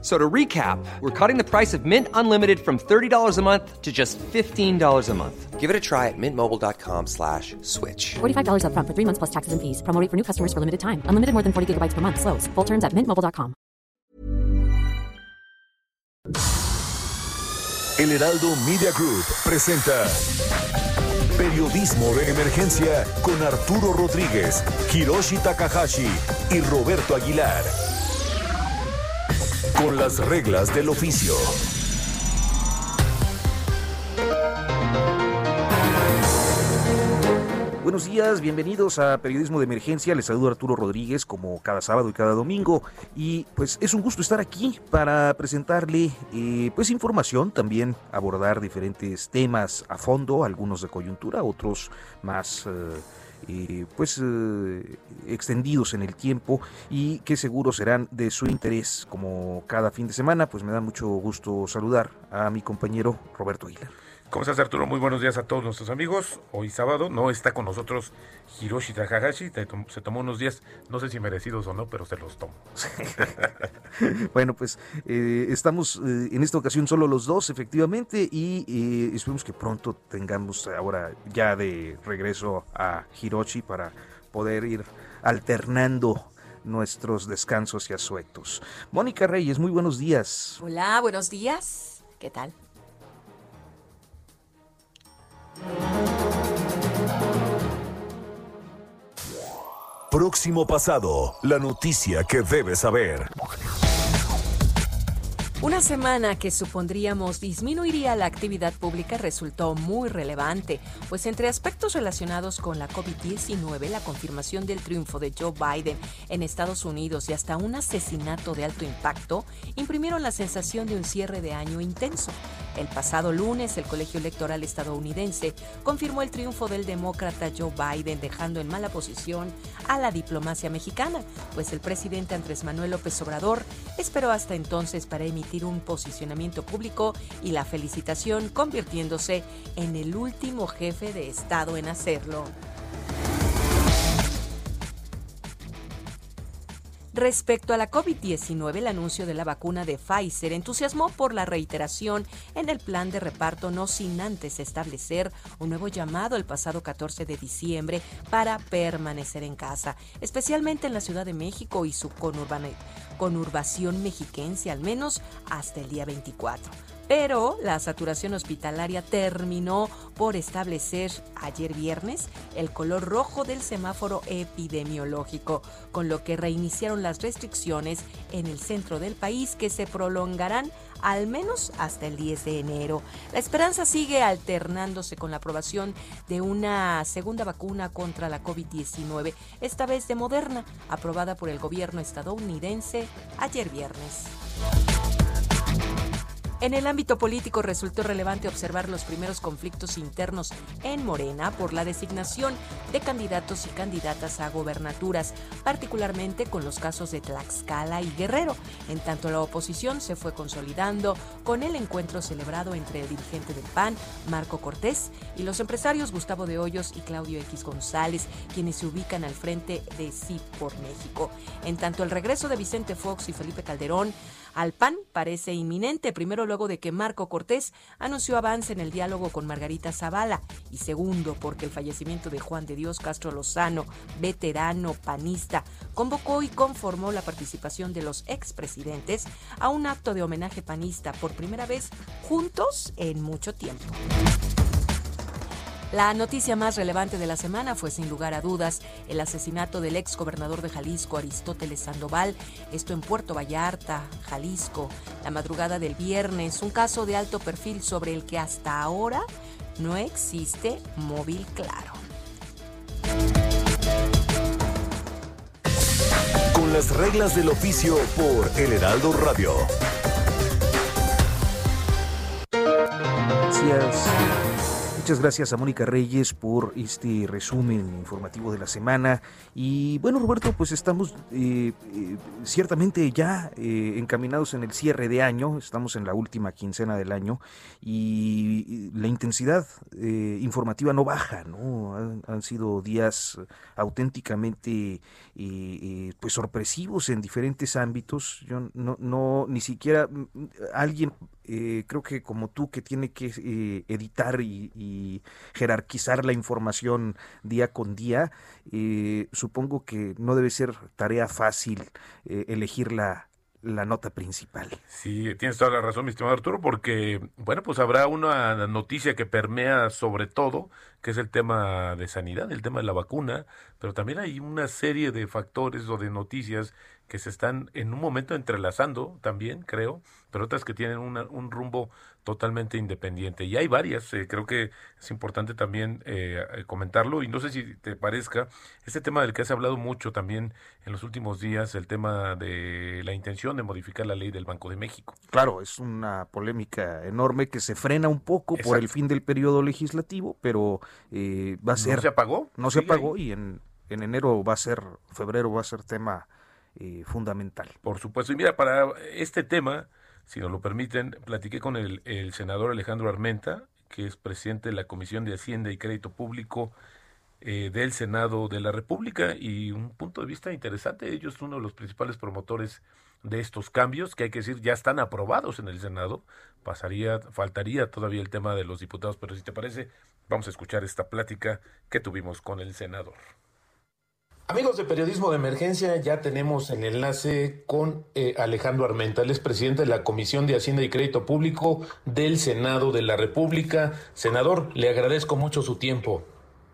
So to recap, we're cutting the price of Mint Unlimited from $30 a month to just $15 a month. Give it a try at mintmobile.com slash switch. $45 upfront for three months plus taxes and fees. Promo rate for new customers for limited time. Unlimited more than 40 gigabytes per month. Slows. Full terms at mintmobile.com. El Heraldo Media Group presenta Periodismo de Emergencia con Arturo Rodríguez, Hiroshi Takahashi y Roberto Aguilar. Con las reglas del oficio. Buenos días, bienvenidos a Periodismo de Emergencia. Les saludo Arturo Rodríguez como cada sábado y cada domingo. Y pues es un gusto estar aquí para presentarle eh, pues información, también abordar diferentes temas a fondo, algunos de coyuntura, otros más... eh, eh, pues eh, extendidos en el tiempo y que seguro serán de su interés como cada fin de semana. Pues me da mucho gusto saludar a mi compañero Roberto Aguilar ¿Cómo estás Arturo? Muy buenos días a todos nuestros amigos. Hoy sábado no está con nosotros Hiroshi Takahashi. Se tomó unos días, no sé si merecidos o no, pero se los tomo. Bueno, pues eh, estamos eh, en esta ocasión solo los dos, efectivamente, y eh, esperemos que pronto tengamos ahora ya de regreso a Hiroshi para poder ir alternando nuestros descansos y asuetos. Mónica Reyes, muy buenos días. Hola, buenos días. ¿Qué tal? Próximo pasado, la noticia que debes saber. Una semana que supondríamos disminuiría la actividad pública resultó muy relevante, pues entre aspectos relacionados con la COVID-19, la confirmación del triunfo de Joe Biden en Estados Unidos y hasta un asesinato de alto impacto imprimieron la sensación de un cierre de año intenso. El pasado lunes, el Colegio Electoral estadounidense confirmó el triunfo del demócrata Joe Biden, dejando en mala posición a la diplomacia mexicana, pues el presidente Andrés Manuel López Obrador esperó hasta entonces para emitir un posicionamiento público y la felicitación convirtiéndose en el último jefe de Estado en hacerlo. Respecto a la COVID-19, el anuncio de la vacuna de Pfizer entusiasmó por la reiteración en el plan de reparto no sin antes establecer un nuevo llamado el pasado 14 de diciembre para permanecer en casa, especialmente en la Ciudad de México y su conurbación mexiquense, al menos hasta el día 24 pero la saturación hospitalaria terminó por establecer ayer viernes el color rojo del semáforo epidemiológico, con lo que reiniciaron las restricciones en el centro del país que se prolongarán al menos hasta el 10 de enero. La esperanza sigue alternándose con la aprobación de una segunda vacuna contra la COVID-19, esta vez de Moderna, aprobada por el gobierno estadounidense ayer viernes. En el ámbito político resultó relevante observar los primeros conflictos internos en Morena por la designación de candidatos y candidatas a gobernaturas, particularmente con los casos de Tlaxcala y Guerrero. En tanto, la oposición se fue consolidando con el encuentro celebrado entre el dirigente del PAN, Marco Cortés, y los empresarios Gustavo de Hoyos y Claudio X González, quienes se ubican al frente de Sí por México. En tanto, el regreso de Vicente Fox y Felipe Calderón al PAN parece inminente, primero luego de que Marco Cortés anunció avance en el diálogo con Margarita Zavala y segundo porque el fallecimiento de Juan de Dios Castro Lozano, veterano panista, convocó y conformó la participación de los expresidentes a un acto de homenaje panista por primera vez juntos en mucho tiempo. La noticia más relevante de la semana fue sin lugar a dudas el asesinato del ex gobernador de Jalisco, Aristóteles Sandoval, esto en Puerto Vallarta, Jalisco, la madrugada del viernes, un caso de alto perfil sobre el que hasta ahora no existe móvil claro. Con las reglas del oficio por El Heraldo Radio. Gracias. Muchas gracias a Mónica Reyes por este resumen informativo de la semana. Y bueno, Roberto, pues estamos eh, eh, ciertamente ya eh, encaminados en el cierre de año, estamos en la última quincena del año y la intensidad informativa no baja, ¿no? Han, sido días auténticamente pues sorpresivos en diferentes ámbitos. Yo no, no ni siquiera mm, alguien eh, creo que como tú que tiene que eh, editar y, jerarquizar la información día con día, eh, supongo que no debe ser tarea fácil elegir la, la nota principal. Sí, tienes toda la razón, mi estimado Arturo, porque, bueno, pues habrá una noticia que permea sobre todo, que es el tema de sanidad, el tema de la vacuna, pero también hay una serie de factores o de noticias que se están en un momento entrelazando también, creo, pero otras que tienen un rumbo totalmente independiente. Y hay varias, eh, creo que es importante también eh, comentarlo, y no sé si te parezca, este tema del que has hablado mucho también en los últimos días, el tema de la intención de modificar la ley del Banco de México. Claro, es una polémica enorme que se frena un poco por el fin del periodo legislativo, pero eh, va a ser... ¿No se apagó? No se apagó y en, en enero va a ser, febrero va a ser tema eh, fundamental. Por supuesto. Y mira, para este tema, si nos lo permiten, platiqué con el, senador Alejandro Armenta, que es presidente de la Comisión de Hacienda y Crédito Público eh, del Senado de la República y un punto de vista interesante. Ellos son uno de los principales promotores de estos cambios que hay que decir ya están aprobados en el Senado. Pasaría, faltaría todavía el tema de los diputados, pero si te parece, vamos a escuchar esta plática que tuvimos con el senador. Amigos de Periodismo de Emergencia, ya tenemos el enlace con eh, Alejandro Armenta, él es presidente de la Comisión de Hacienda y Crédito Público del Senado de la República. Senador, le agradezco mucho su tiempo.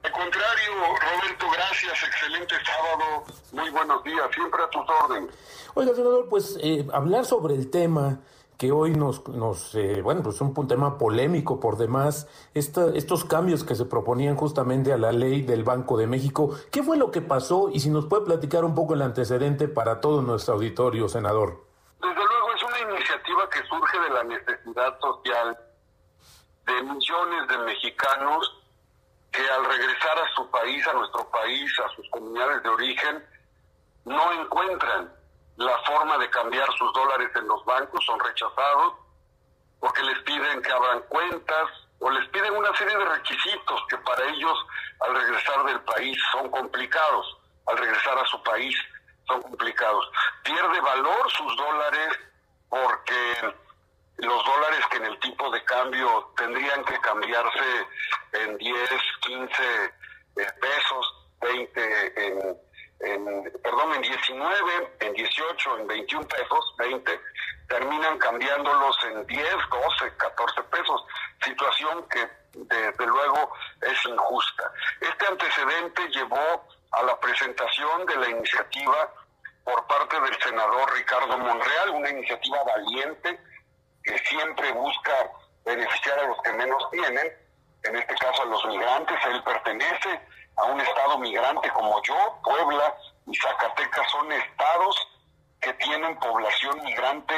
Al contrario, Roberto, gracias, excelente sábado, muy buenos días, siempre a tus órdenes. Oiga, senador, pues eh, hablar sobre el tema que hoy nos, nos eh, bueno, pues un, tema polémico por demás, estos cambios que se proponían justamente a la ley del Banco de México. ¿Qué fue lo que pasó? Y si nos puede platicar un poco el antecedente para todo nuestro auditorio, senador. Desde luego es una iniciativa que surge de la necesidad social de millones de mexicanos que al regresar a su país, a nuestro país, a sus comunidades de origen, no encuentran la forma de cambiar sus dólares en los bancos, son rechazados porque les piden que abran cuentas o les piden una serie de requisitos que para ellos al regresar del país son complicados, al regresar a su país son complicados. Pierde valor sus dólares porque los dólares que en el tipo de cambio tendrían que cambiarse en 10, 15 eh, pesos, 20 en en, perdón, en 19, en 18, en 21 pesos, 20, terminan cambiándolos en 10, 12, 14 pesos, situación que desde luego es injusta. Este antecedente llevó a la presentación de la iniciativa por parte del senador Ricardo Monreal, una iniciativa valiente que siempre busca beneficiar a los que menos tienen, en este caso a los migrantes, él pertenece a un estado migrante como yo, Puebla y Zacatecas son estados que tienen población migrante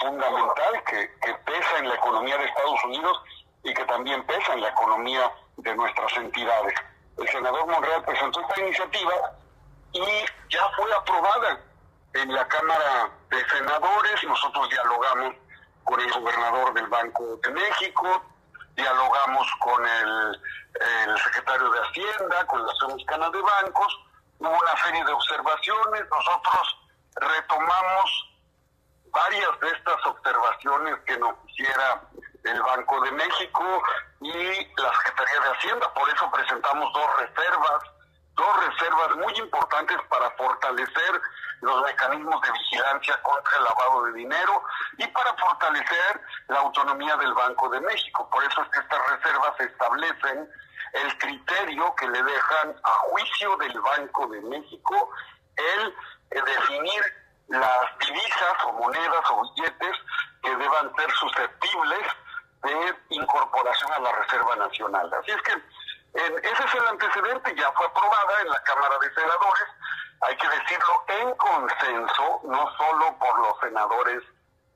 fundamental, que, pesa en la economía de Estados Unidos y que también pesa en la economía de nuestras entidades. El senador Monreal presentó esta iniciativa y ya fue aprobada en la Cámara de Senadores. Nosotros dialogamos con el gobernador del Banco de México, dialogamos con el, secretario de Hacienda, con la Asociación Mexicana de Bancos, hubo una serie de observaciones, nosotros retomamos varias de estas observaciones que nos hiciera el Banco de México y la Secretaría de Hacienda, por eso presentamos dos reservas, dos reservas muy importantes para fortalecer los mecanismos de vigilancia contra el lavado de dinero y para fortalecer la autonomía del Banco de México. Por eso es que estas reservas establecen el criterio que le dejan a juicio del Banco de México el, eh, definir las divisas o monedas o billetes que deban ser susceptibles de incorporación a la Reserva Nacional. Así es que ese es el antecedente, ya fue aprobada en la Cámara de Senadores, hay que decirlo en consenso, no solo por los senadores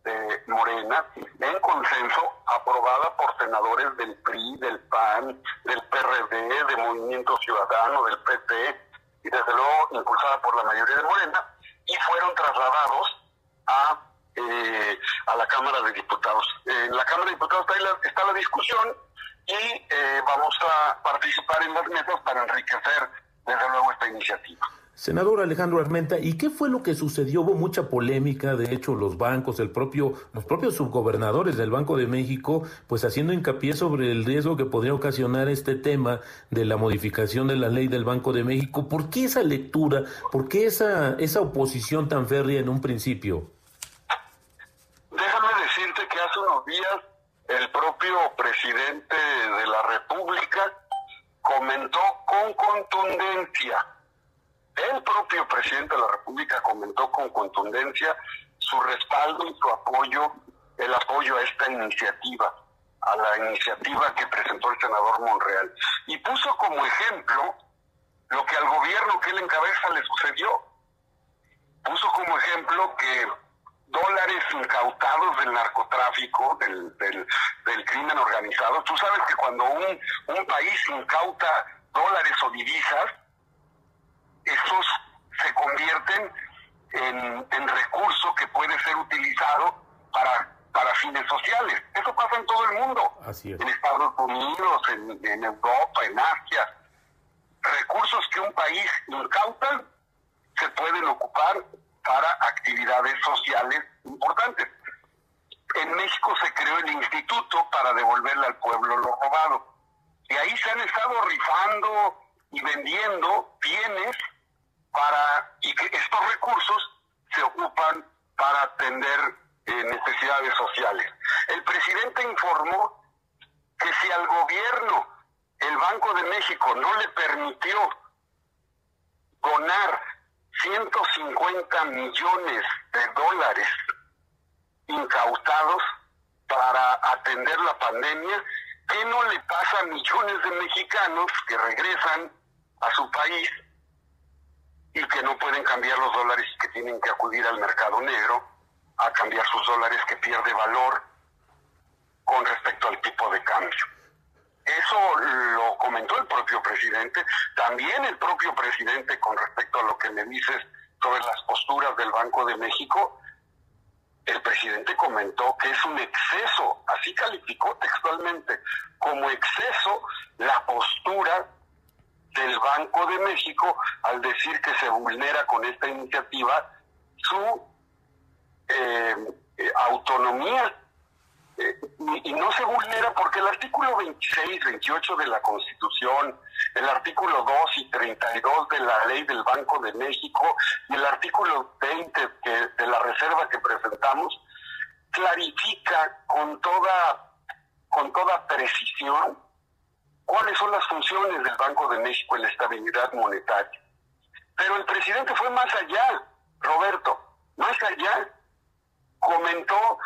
de Morena, en consenso, aprobada por senadores del PRI, del PAN, del PRD, de Movimiento Ciudadano, del PT, y desde luego impulsada por la mayoría de Morena, y fueron trasladados a, eh, a la Cámara de Diputados. En la Cámara de Diputados está la, está la discusión y eh, vamos a participar en las mesas para enriquecer desde luego esta iniciativa. Senador Alejandro Armenta, ¿y qué fue lo que sucedió? Hubo mucha polémica, de hecho los bancos, el propio, los propios subgobernadores del Banco de México, pues haciendo hincapié sobre el riesgo que podría ocasionar este tema de la modificación de la ley del Banco de México. ¿Por qué esa lectura? ¿Por qué esa, esa oposición tan férrea en un principio? Déjame decirte que hace unos días el propio presidente de la República comentó con contundencia, el propio presidente de la República comentó con contundencia su respaldo y su apoyo, el apoyo a esta iniciativa, a la iniciativa que presentó el senador Monreal. Y puso como ejemplo lo que al gobierno que él encabeza le sucedió. Puso como ejemplo que dólares incautados del narcotráfico, del, del, del, crimen organizado. Tú sabes que cuando un, un país incauta dólares o divisas, esos se convierten en, en recurso que puede ser utilizado para, para fines sociales. Eso pasa en todo el mundo. Así es. En Estados Unidos, en, en Europa, en Asia. Recursos que un país incauta se pueden ocupar para actividades sociales importantes. En México se creó el instituto para devolverle al pueblo lo robado. Y ahí se han estado rifando y vendiendo bienes para y que estos recursos se ocupan para atender eh, necesidades sociales. El presidente informó que si al gobierno el Banco de México no le permitió donar 150 millones de dólares incautados para atender la pandemia, ¿qué no le pasa a millones de mexicanos que regresan a su país y que no pueden cambiar los dólares y que tienen que acudir al mercado negro a cambiar sus dólares que pierde valor con respecto al tipo de cambio? Eso lo comentó el propio presidente, también el propio presidente con respecto a lo que me dices sobre las posturas del Banco de México, el presidente comentó que es un exceso, así calificó textualmente, como exceso la postura del Banco de México al decir que se vulnera con esta iniciativa su eh, eh, autonomía. Eh, y no se vulnera porque el artículo 26, 28 de la Constitución, el artículo 2 y 32 de la Ley del Banco de México y el artículo 20 que, de la reserva que presentamos clarifica con toda con toda precisión cuáles son las funciones del Banco de México en la estabilidad monetaria. Pero el presidente fue más allá, Roberto, más allá. Comentó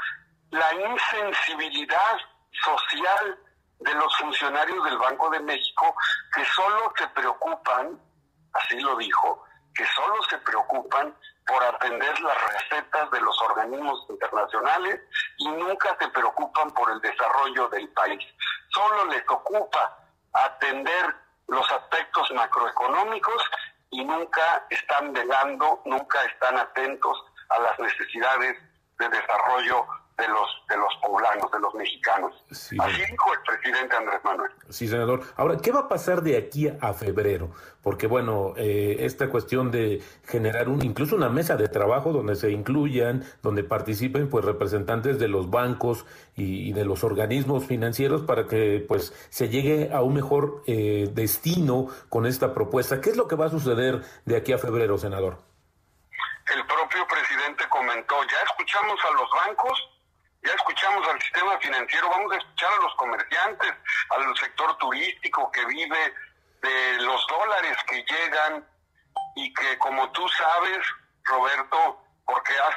la insensibilidad social de los funcionarios del Banco de México que solo se preocupan, así lo dijo, que solo se preocupan por atender las recetas de los organismos internacionales y nunca se preocupan por el desarrollo del país. Solo les ocupa atender los aspectos macroeconómicos y nunca están velando, nunca están atentos a las necesidades de desarrollo de los de los poblanos, de los mexicanos. Sí, Así dijo el presidente Andrés Manuel. Sí, senador. Ahora, ¿qué va a pasar de aquí a febrero? Porque, bueno, eh, esta cuestión de generar un, incluso una mesa de trabajo donde se incluyan, donde participen, pues, representantes de los bancos y, y de los organismos financieros para que, pues, se llegue a un mejor eh, destino con esta propuesta. ¿Qué es lo que va a suceder de aquí a febrero, senador? El propio presidente comentó, ya escuchamos a los bancos, ya escuchamos al sistema financiero, vamos a escuchar a los comerciantes, al sector turístico que vive de los dólares que llegan y que como tú sabes, Roberto, porque has,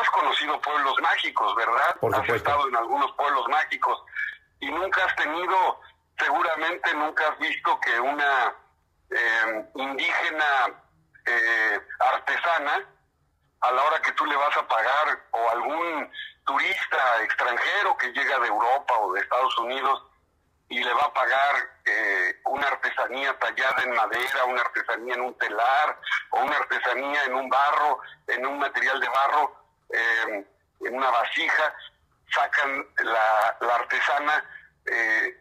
has conocido pueblos mágicos, ¿verdad? Por has estado en algunos pueblos mágicos y nunca has tenido, seguramente nunca has visto que una eh, indígena eh, artesana, a la hora que tú le vas a pagar o algún turista extranjero que llega de Europa o de Estados Unidos y le va a pagar eh, una artesanía tallada en madera, una artesanía en un telar o una artesanía en un barro, en un material de barro, eh, en una vasija, sacan la, la artesana, eh,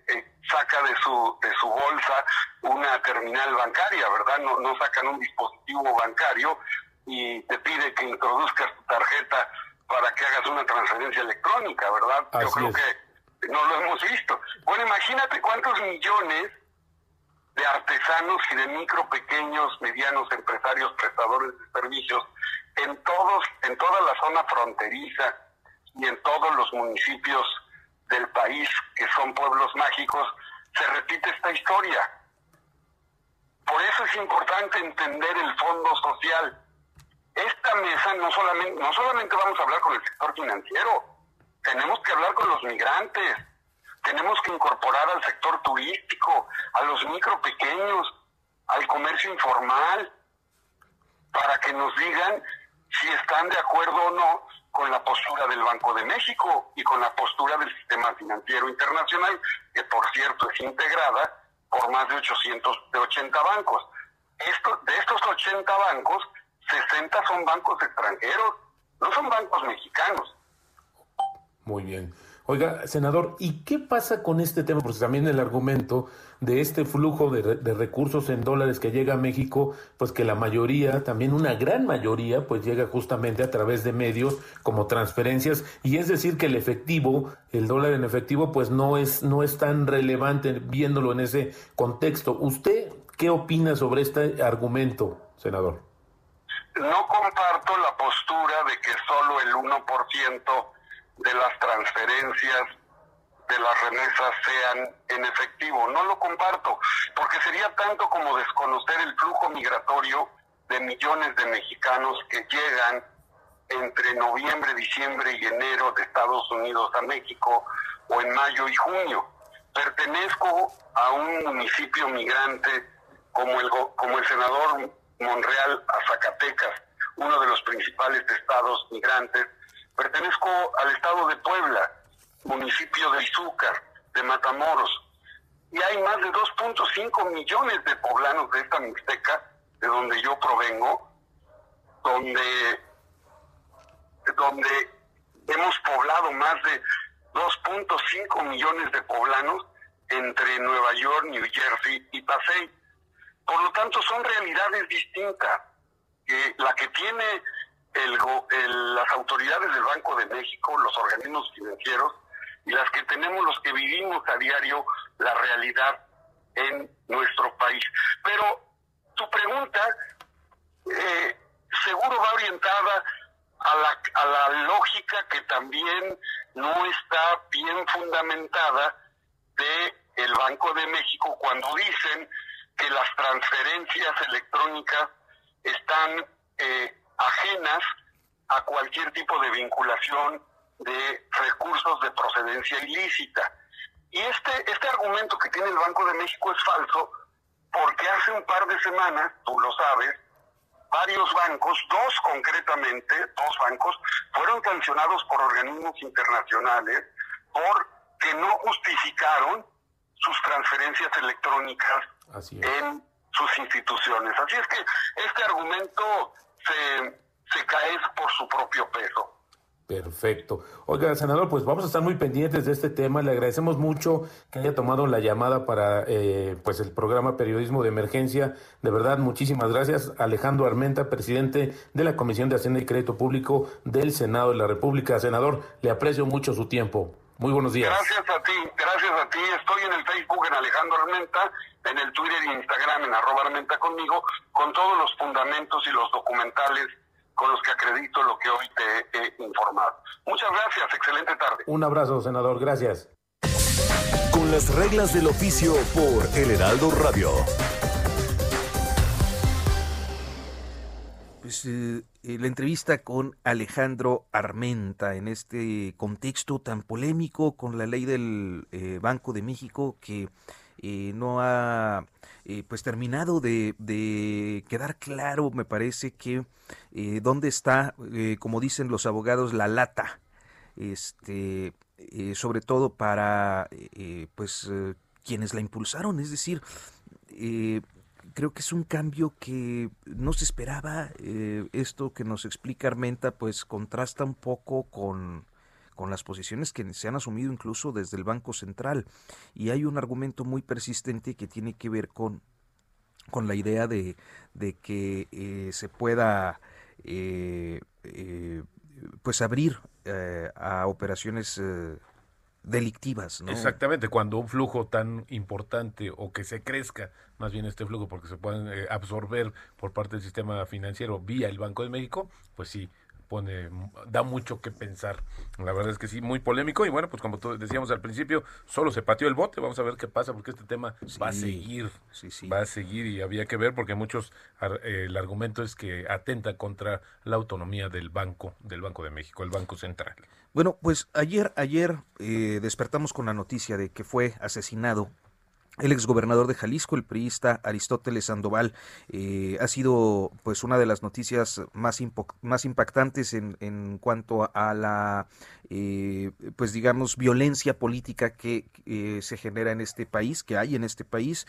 saca de su, de su bolsa una terminal bancaria, ¿verdad? No, no sacan un dispositivo bancario y te pide que introduzcas tu tarjeta para que hagas una transferencia electrónica, ¿verdad? Yo creo que no lo hemos visto. Bueno, imagínate cuántos millones de artesanos y de micro, pequeños, medianos empresarios, prestadores de servicios en todos, en toda la zona fronteriza y en todos los municipios del país que son pueblos mágicos, se repite esta historia. Por eso es importante entender el fondo social esta mesa no solamente, no solamente vamos a hablar con el sector financiero, tenemos que hablar con los migrantes, tenemos que incorporar al sector turístico, a los micro pequeños, al comercio informal, para que nos digan si están de acuerdo o no con la postura del Banco de México y con la postura del sistema financiero internacional, que por cierto es integrada por más de 880 bancos. Esto, de estos 80 bancos, 60 son bancos extranjeros, no son bancos mexicanos. Muy bien. Oiga, senador, ¿y qué pasa con este tema? Porque también el argumento de este flujo de, de, recursos en dólares que llega a México, pues que la mayoría, también una gran mayoría, pues llega justamente a través de medios como transferencias, y es decir que el efectivo, el dólar en efectivo, pues no es, no es tan relevante viéndolo en ese contexto. ¿Usted qué opina sobre este argumento, senador? no comparto la postura de que solo el 1% de las transferencias de las remesas sean en efectivo. No lo comparto, porque sería tanto como desconocer el flujo migratorio de millones de mexicanos que llegan entre noviembre, diciembre y enero de Estados Unidos a México o en mayo y junio. Pertenezco a un municipio migrante como el, como el senador Monreal a Zacatecas, uno de los principales estados migrantes. Pertenezco al estado de Puebla, municipio de Izúcar, de Matamoros, y hay más de 2.5 millones de poblanos de esta Mixteca, de donde yo provengo, donde, donde hemos poblado más de 2.5 millones de poblanos entre Nueva York, New Jersey y Pasay por lo tanto, son realidades distintas. que la que tiene el, las autoridades del Banco de México, los organismos financieros, y las que tenemos los que vivimos a diario la realidad en nuestro país. Pero tu pregunta eh, seguro va orientada a la, a la lógica que también no está bien fundamentada de el Banco de México cuando dicen que las transferencias electrónicas están eh, ajenas a cualquier tipo de vinculación de recursos de procedencia ilícita. Y este, este argumento que tiene el Banco de México es falso porque hace un par de semanas, tú lo sabes, varios bancos, dos concretamente, dos bancos, fueron sancionados por organismos internacionales porque no justificaron sus transferencias electrónicas en sus instituciones. Así es que este argumento se, se cae por su propio peso. Perfecto. Oiga, senador, pues vamos a estar muy pendientes de este tema. Le agradecemos mucho que haya tomado la llamada para eh, pues el programa Periodismo de Emergencia. De verdad, muchísimas gracias. Alejandro Armenta, presidente de la Comisión de Hacienda y Crédito Público del Senado de la República. Senador, le aprecio mucho su tiempo. Muy buenos días. Gracias a ti, gracias a ti. Estoy en el Facebook en Alejandro Armenta, en el Twitter y Instagram en arroba Armenta conmigo, con todos los fundamentos y los documentales con los que acredito lo que hoy te he informado. Muchas gracias, excelente tarde. Un abrazo, senador, gracias. Con las reglas del oficio por El Heraldo Radio. Pues eh, eh, la entrevista con Alejandro Armenta en este contexto tan polémico con la ley del eh, Banco de México que eh, no ha pues terminado de, de, quedar claro, me parece que dónde está, como dicen los abogados, la lata este, eh, sobre todo para eh, pues quienes la impulsaron, es decir, creo que es un cambio que no se esperaba. esto que nos explica Armenta, pues contrasta un poco con, con las posiciones que se han asumido incluso desde el Banco Central. Y hay un argumento muy persistente que tiene que ver con, con la idea de, de que eh, se pueda eh, eh, pues abrir a operaciones delictivas. Exactamente, cuando un flujo tan importante o que se crezca más bien este flujo porque se pueden absorber por parte del sistema financiero vía el Banco de México, pues sí, pone, da mucho que pensar. La verdad es que sí, muy polémico y bueno, pues como decíamos al principio, solo se pateó el bote, vamos a ver qué pasa porque este tema va a seguir, va a seguir y había que ver porque muchos, eh, el argumento es que atenta contra la autonomía del banco, del Banco de México, el Banco Central. Bueno, pues ayer, ayer eh, despertamos con la noticia de que fue asesinado el exgobernador de Jalisco, el priista Aristóteles Sandoval, eh, ha sido pues una de las noticias más, impactantes en, en, cuanto a la eh, pues digamos violencia política que eh, se genera en este país, que hay en este país,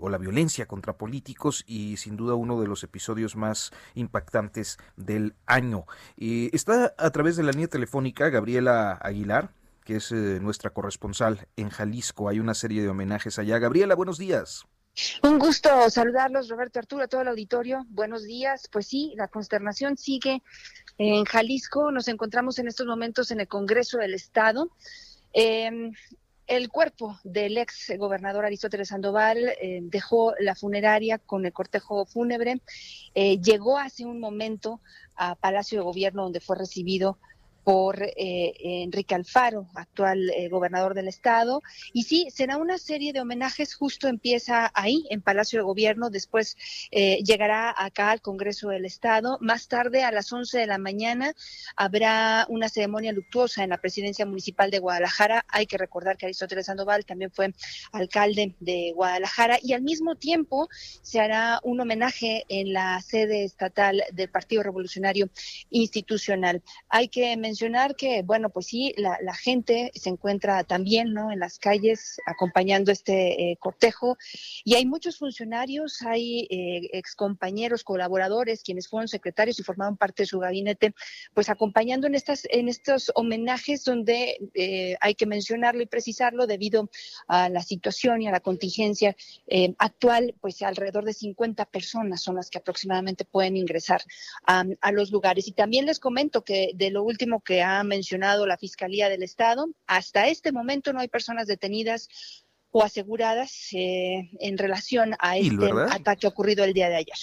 o la violencia contra políticos y sin duda uno de los episodios más impactantes del año. está a través de la línea telefónica Gabriela Aguilar que es eh, nuestra corresponsal en Jalisco. Hay una serie de homenajes allá. Gabriela, buenos días. Un gusto saludarlos, Roberto Arturo, a todo el auditorio. Buenos días. Pues sí, la consternación sigue en Jalisco. Nos encontramos en estos momentos en el Congreso del Estado. Em, el cuerpo del ex gobernador Aristóteles Sandoval eh, dejó la funeraria con el cortejo fúnebre. Eh, llegó hace un momento a Palacio de Gobierno, donde fue recibido por eh, Enrique Alfaro, actual eh, gobernador del estado. Y sí, será una serie de homenajes, justo empieza ahí, en Palacio de Gobierno, después eh, llegará acá al Congreso del Estado. Más tarde, a las 11 de la mañana, habrá una ceremonia luctuosa en la presidencia municipal de Guadalajara. Hay que recordar que Aristóteles Sandoval también fue alcalde de Guadalajara y al mismo tiempo se hará un homenaje en la sede estatal del Partido Revolucionario Institucional. Hay que mencionar que, bueno, pues sí, la, gente se encuentra también, ¿no? En las calles acompañando este eh, cortejo y hay muchos funcionarios, hay eh, excompañeros, colaboradores, quienes fueron secretarios y formaron parte de su gabinete, pues acompañando en estas, en estos homenajes donde eh, hay que mencionarlo y precisarlo debido a la situación y a la contingencia eh, actual, pues alrededor de 50 personas son las que aproximadamente pueden ingresar a, a los lugares. Y también les comento que de lo último que ha mencionado la Fiscalía del Estado. Hasta este momento no hay personas detenidas o aseguradas eh, en relación a este ataque ocurrido el día de ayer.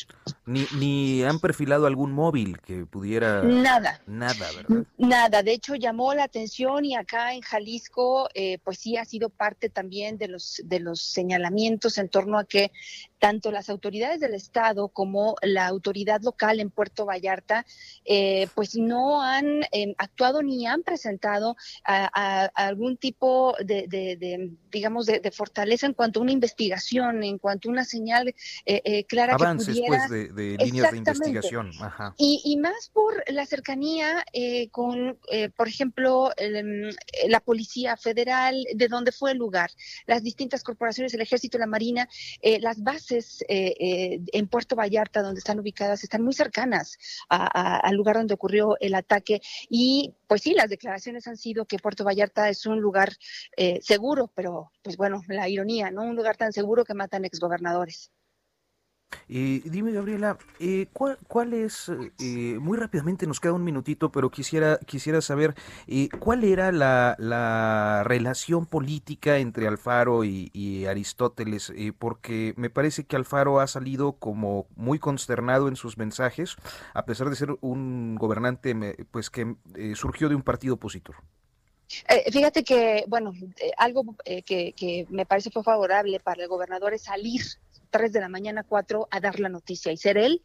Ni, ni han perfilado algún móvil que pudiera... Nada. Nada, ¿verdad? Nada. De hecho, llamó la atención y acá en Jalisco, eh, pues sí ha sido parte también de los, de los señalamientos en torno a que tanto las autoridades del Estado como la autoridad local en Puerto Vallarta, eh, pues no han eh, actuado ni han presentado a, algún tipo de, digamos, de, fortaleza en cuanto a una investigación, en cuanto a una señal eh, clara Avances, que pues, de, líneas de investigación. Y, más por la cercanía con, por ejemplo, la Policía Federal, de donde fue el lugar, las distintas corporaciones, el Ejército, la Marina, las bases eh, eh, en Puerto Vallarta, donde están ubicadas, están muy cercanas al lugar donde ocurrió el ataque. Y pues sí, las declaraciones han sido que Puerto Vallarta es un lugar eh, seguro, pero pues bueno, la ironía, ¿no? Un lugar tan seguro que matan exgobernadores. Eh, dime, Gabriela, eh, ¿cuál, es, eh, muy rápidamente nos queda un minutito, pero quisiera, quisiera saber cuál era la, relación política entre Alfaro y, Aristóteles, porque me parece que Alfaro ha salido como muy consternado en sus mensajes, a pesar de ser un gobernante pues que surgió de un partido opositor. Fíjate que, bueno, algo que, que me parece fue favorable para el gobernador es salir 3 de la mañana, 4, a dar la noticia y ser él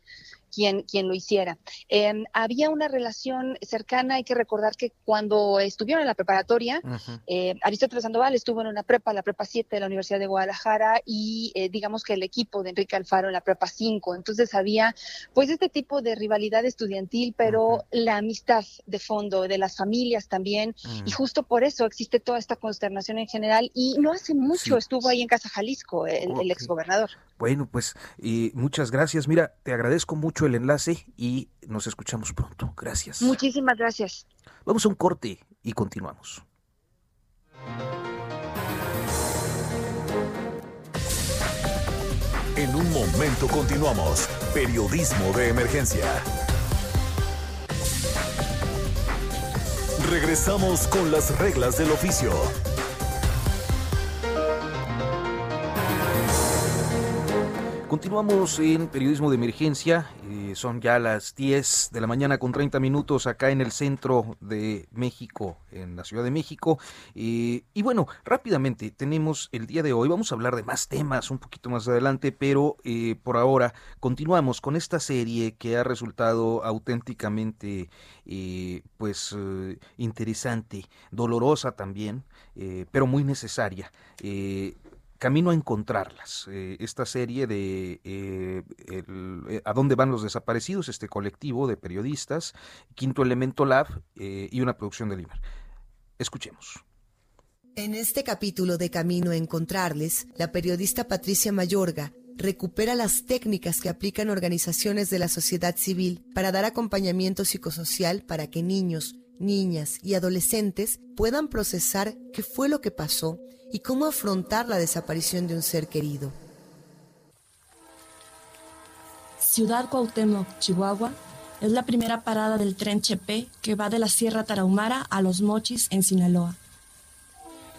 quien, quien lo hiciera. Em, había una relación cercana, hay que recordar que cuando estuvieron en la preparatoria, eh, Aristóteles Sandoval estuvo en una prepa, la prepa 7 de la Universidad de Guadalajara, y eh, digamos que el equipo de Enrique Alfaro en la prepa 5. Entonces había pues este tipo de rivalidad estudiantil, pero la amistad de fondo de las familias también, y justo por eso existe toda esta consternación en general, y no hace mucho estuvo ahí en Casa Jalisco el, el exgobernador. Bueno, pues muchas gracias. Mira, te agradezco mucho el enlace y nos escuchamos pronto. Gracias. Muchísimas gracias. Vamos a un corte y continuamos. En un momento continuamos. Periodismo de emergencia. Regresamos con las reglas del oficio. Continuamos en periodismo de emergencia. Eh, son ya las 10 de la mañana con 30 minutos acá en el centro de México, en la Ciudad de México. Eh, y bueno, rápidamente tenemos el día de hoy. Vamos a hablar de más temas un poquito más adelante, pero eh, por ahora continuamos con esta serie que ha resultado auténticamente pues interesante, dolorosa también, pero muy necesaria. Camino a encontrarlas, eh, esta serie de eh, eh, A dónde van los desaparecidos, este colectivo de periodistas, Quinto Elemento Lab y una producción de Lima. Escuchemos. En este capítulo de Camino a encontrarles, la periodista Patricia Mayorga recupera las técnicas que aplican organizaciones de la sociedad civil para dar acompañamiento psicosocial para que niños, niñas y adolescentes puedan procesar qué fue lo que pasó y cómo afrontar la desaparición de un ser querido. Ciudad Cuauhtémoc, Chihuahua, es la primera parada del tren Chepe que va de la Sierra Tarahumara a Los Mochis, en Sinaloa.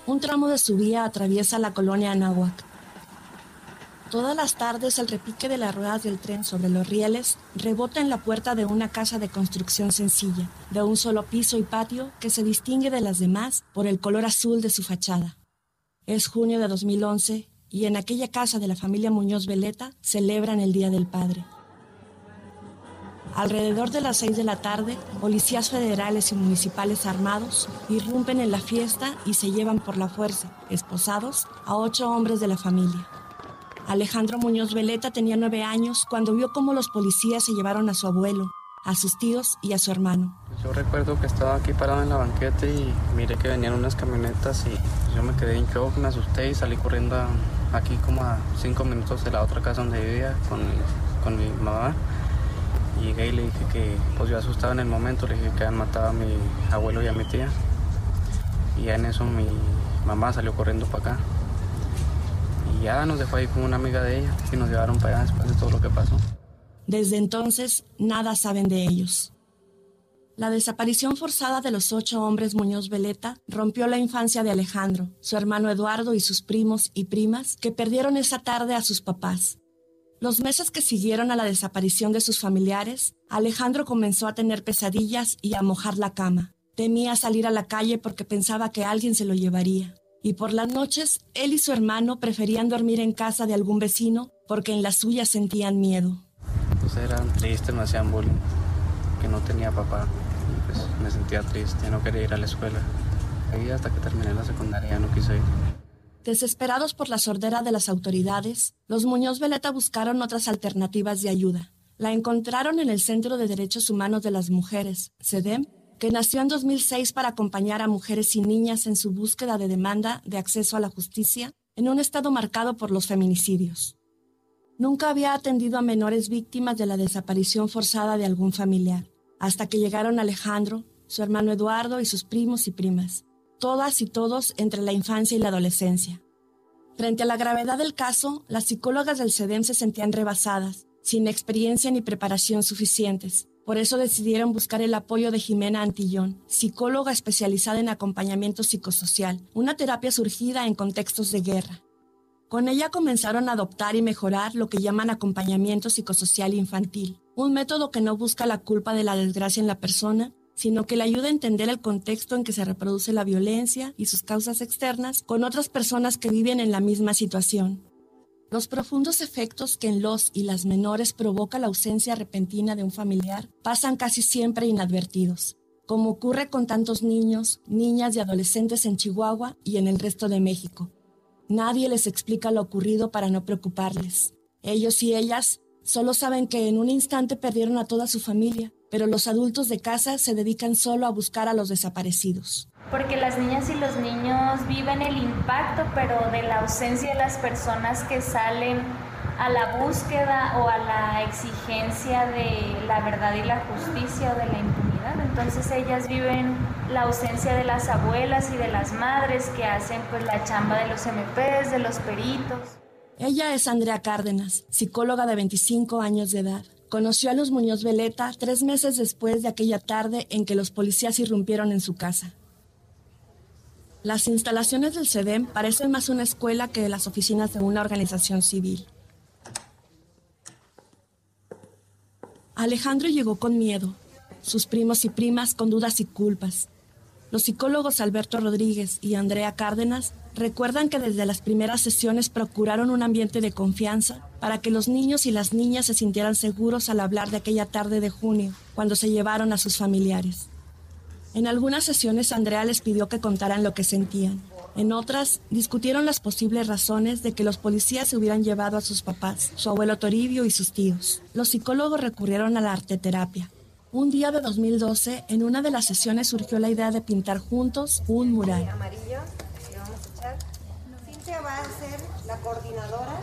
Un tramo de su vía atraviesa la colonia Anáhuac. Todas las tardes el repique de las ruedas del tren sobre los rieles rebota en la puerta de una casa de construcción sencilla, de un solo piso y patio que se distingue de las demás por el color azul de su fachada. Es junio de 2011 y en aquella casa de la familia Muñoz Veleta celebran el Día del Padre. Alrededor de las seis de la tarde, policías federales y municipales armados irrumpen en la fiesta y se llevan por la fuerza, esposados, a ocho hombres de la familia. Alejandro Muñoz Veleta tenía nueve años cuando vio cómo los policías se llevaron a su abuelo, a sus tíos y a su hermano. Yo recuerdo que estaba aquí parado en la banqueta y miré que venían unas camionetas y yo me quedé en shock, me asusté y salí corriendo aquí como a cinco minutos de la otra casa donde vivía con mi, con mi mamá. Llegué y le dije que, pues yo asustaba en el momento, le dije que habían matado a mi abuelo y a mi tía. Y ya en eso mi mamá salió corriendo para acá. Y ya nos dejó ahí con una amiga de ella y nos llevaron para allá después de todo lo que pasó. Desde entonces, nada saben de ellos. La desaparición forzada de los ocho hombres Muñoz Veleta rompió la infancia de Alejandro, su hermano Eduardo y sus primos y primas que perdieron esa tarde a sus papás. Los meses que siguieron a la desaparición de sus familiares, Alejandro comenzó a tener pesadillas y a mojar la cama. Temía salir a la calle porque pensaba que alguien se lo llevaría. Y por las noches, él y su hermano preferían dormir en casa de algún vecino porque en la suya sentían miedo. Pues eran tristes, me hacían bullying, que no tenía papá pues me sentía triste, no quería ir a la escuela. Ahí hasta que terminé la secundaria no quise ir. Desesperados por la sordera de las autoridades, los Muñoz Veleta buscaron otras alternativas de ayuda. La encontraron en el Centro de Derechos Humanos de las Mujeres, CEDEM, que nació en 2006 para acompañar a mujeres y niñas en su búsqueda de demanda de acceso a la justicia en un estado marcado por los feminicidios. Nunca había atendido a menores víctimas de la desaparición forzada de algún familiar hasta que llegaron Alejandro, su hermano Eduardo y sus primos y primas, todas y todos entre la infancia y la adolescencia. Frente a la gravedad del caso, las psicólogas del CEDEM se sentían rebasadas, sin experiencia ni preparación suficientes. Por eso decidieron buscar el apoyo de Jimena Antillón, psicóloga especializada en acompañamiento psicosocial, una terapia surgida en contextos de guerra. Con ella comenzaron a adoptar y mejorar lo que llaman acompañamiento psicosocial infantil, un método que no busca la culpa de la desgracia en la persona, sino que le ayuda a entender el contexto en que se reproduce la violencia y sus causas externas con otras personas que viven en la misma situación. Los profundos efectos que en los y las menores provoca la ausencia repentina de un familiar pasan casi siempre inadvertidos, como ocurre con tantos niños, niñas y adolescentes en Chihuahua y en el resto de México. Nadie les explica lo ocurrido para no preocuparles. Ellos y ellas solo saben que en un instante perdieron a toda su familia, pero los adultos de casa se dedican solo a buscar a los desaparecidos. Porque las niñas y los niños viven el impacto, pero de la ausencia de las personas que salen a la búsqueda o a la exigencia de la verdad y la justicia o de la impunidad. Entonces ellas viven la ausencia de las abuelas y de las madres que hacen pues la chamba de los MPs, de los peritos. Ella es Andrea Cárdenas, psicóloga de 25 años de edad. Conoció a Luz Muñoz Veleta tres meses después de aquella tarde en que los policías irrumpieron en su casa. Las instalaciones del CEDEM parecen más una escuela que las oficinas de una organización civil. Alejandro llegó con miedo, sus primos y primas con dudas y culpas. Los psicólogos Alberto Rodríguez y Andrea Cárdenas recuerdan que desde las primeras sesiones procuraron un ambiente de confianza para que los niños y las niñas se sintieran seguros al hablar de aquella tarde de junio, cuando se llevaron a sus familiares. En algunas sesiones Andrea les pidió que contaran lo que sentían. En otras, discutieron las posibles razones de que los policías se hubieran llevado a sus papás, su abuelo Toribio y sus tíos. Los psicólogos recurrieron a la arteterapia. Un día de 2012, en una de las sesiones surgió la idea de pintar juntos un mural. Amarillo, vamos a echar. Cintia va a ser la coordinadora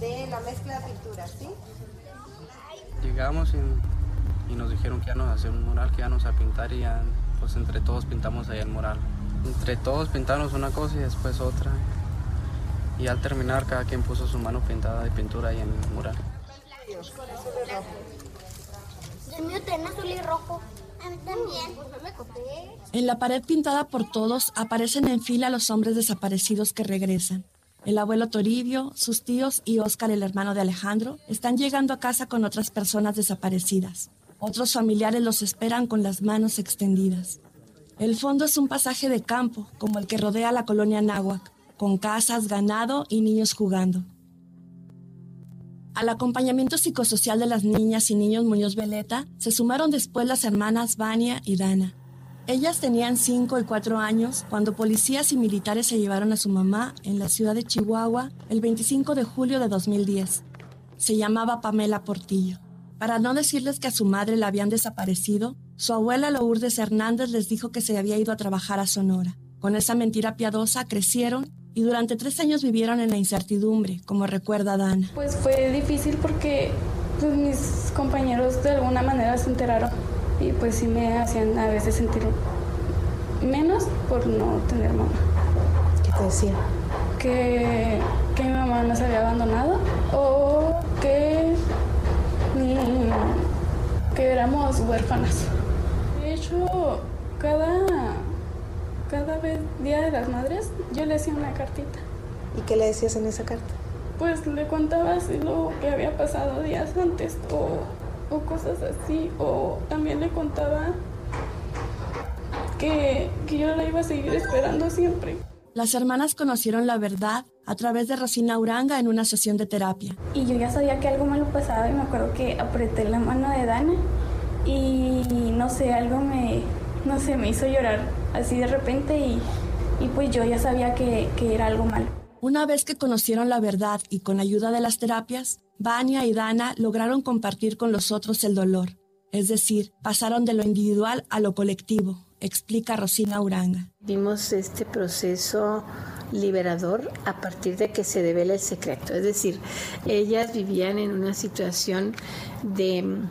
de la mezcla de pinturas, ¿sí? Llegamos y, y nos dijeron que ya nos a hacer un mural, que ya nos a pintar y ya, pues entre todos pintamos ahí el mural. Entre todos pintamos una cosa y después otra. Y al terminar cada quien puso su mano pintada de pintura ahí en el mural. El mío tiene azul y rojo. A mí también. En la pared pintada por todos aparecen en fila los hombres desaparecidos que regresan. El abuelo Toribio, sus tíos y Óscar, el hermano de Alejandro, están llegando a casa con otras personas desaparecidas. Otros familiares los esperan con las manos extendidas. El fondo es un pasaje de campo, como el que rodea la colonia Náhuac, con casas, ganado y niños jugando. Al acompañamiento psicosocial de las niñas y niños Muñoz Veleta se sumaron después las hermanas Vania y Dana. Ellas tenían 5 y 4 años cuando policías y militares se llevaron a su mamá en la ciudad de Chihuahua el 25 de julio de 2010. Se llamaba Pamela Portillo. Para no decirles que a su madre la habían desaparecido, su abuela Lourdes Hernández les dijo que se había ido a trabajar a Sonora. Con esa mentira piadosa crecieron y durante tres años vivieron en la incertidumbre, como recuerda Dana. Pues fue difícil porque pues, mis compañeros de alguna manera se enteraron y pues sí me hacían a veces sentir menos por no tener mamá. ¿Qué te decían? Que, que mi mamá nos había abandonado o que, que éramos huérfanas. Hecho, cada cada vez, Día de las Madres, yo le hacía una cartita. ¿Y qué le decías en esa carta? Pues le contaba así lo que había pasado días antes o, o cosas así. O también le contaba que, que yo la iba a seguir esperando siempre. Las hermanas conocieron la verdad a través de Rosina Uranga en una sesión de terapia. Y yo ya sabía que algo malo pasaba y me acuerdo que apreté la mano de Dana y no sé, algo me, no sé, me hizo llorar así de repente y, y pues yo ya sabía que, que, era algo malo. Una vez que conocieron la verdad y con ayuda de las terapias, Vania y Dana lograron compartir con los otros el dolor. Es decir, pasaron de lo individual a lo colectivo, explica Rosina Uranga. Vimos este proceso liberador a partir de que se devela el secreto. Es decir, ellas vivían en una situación de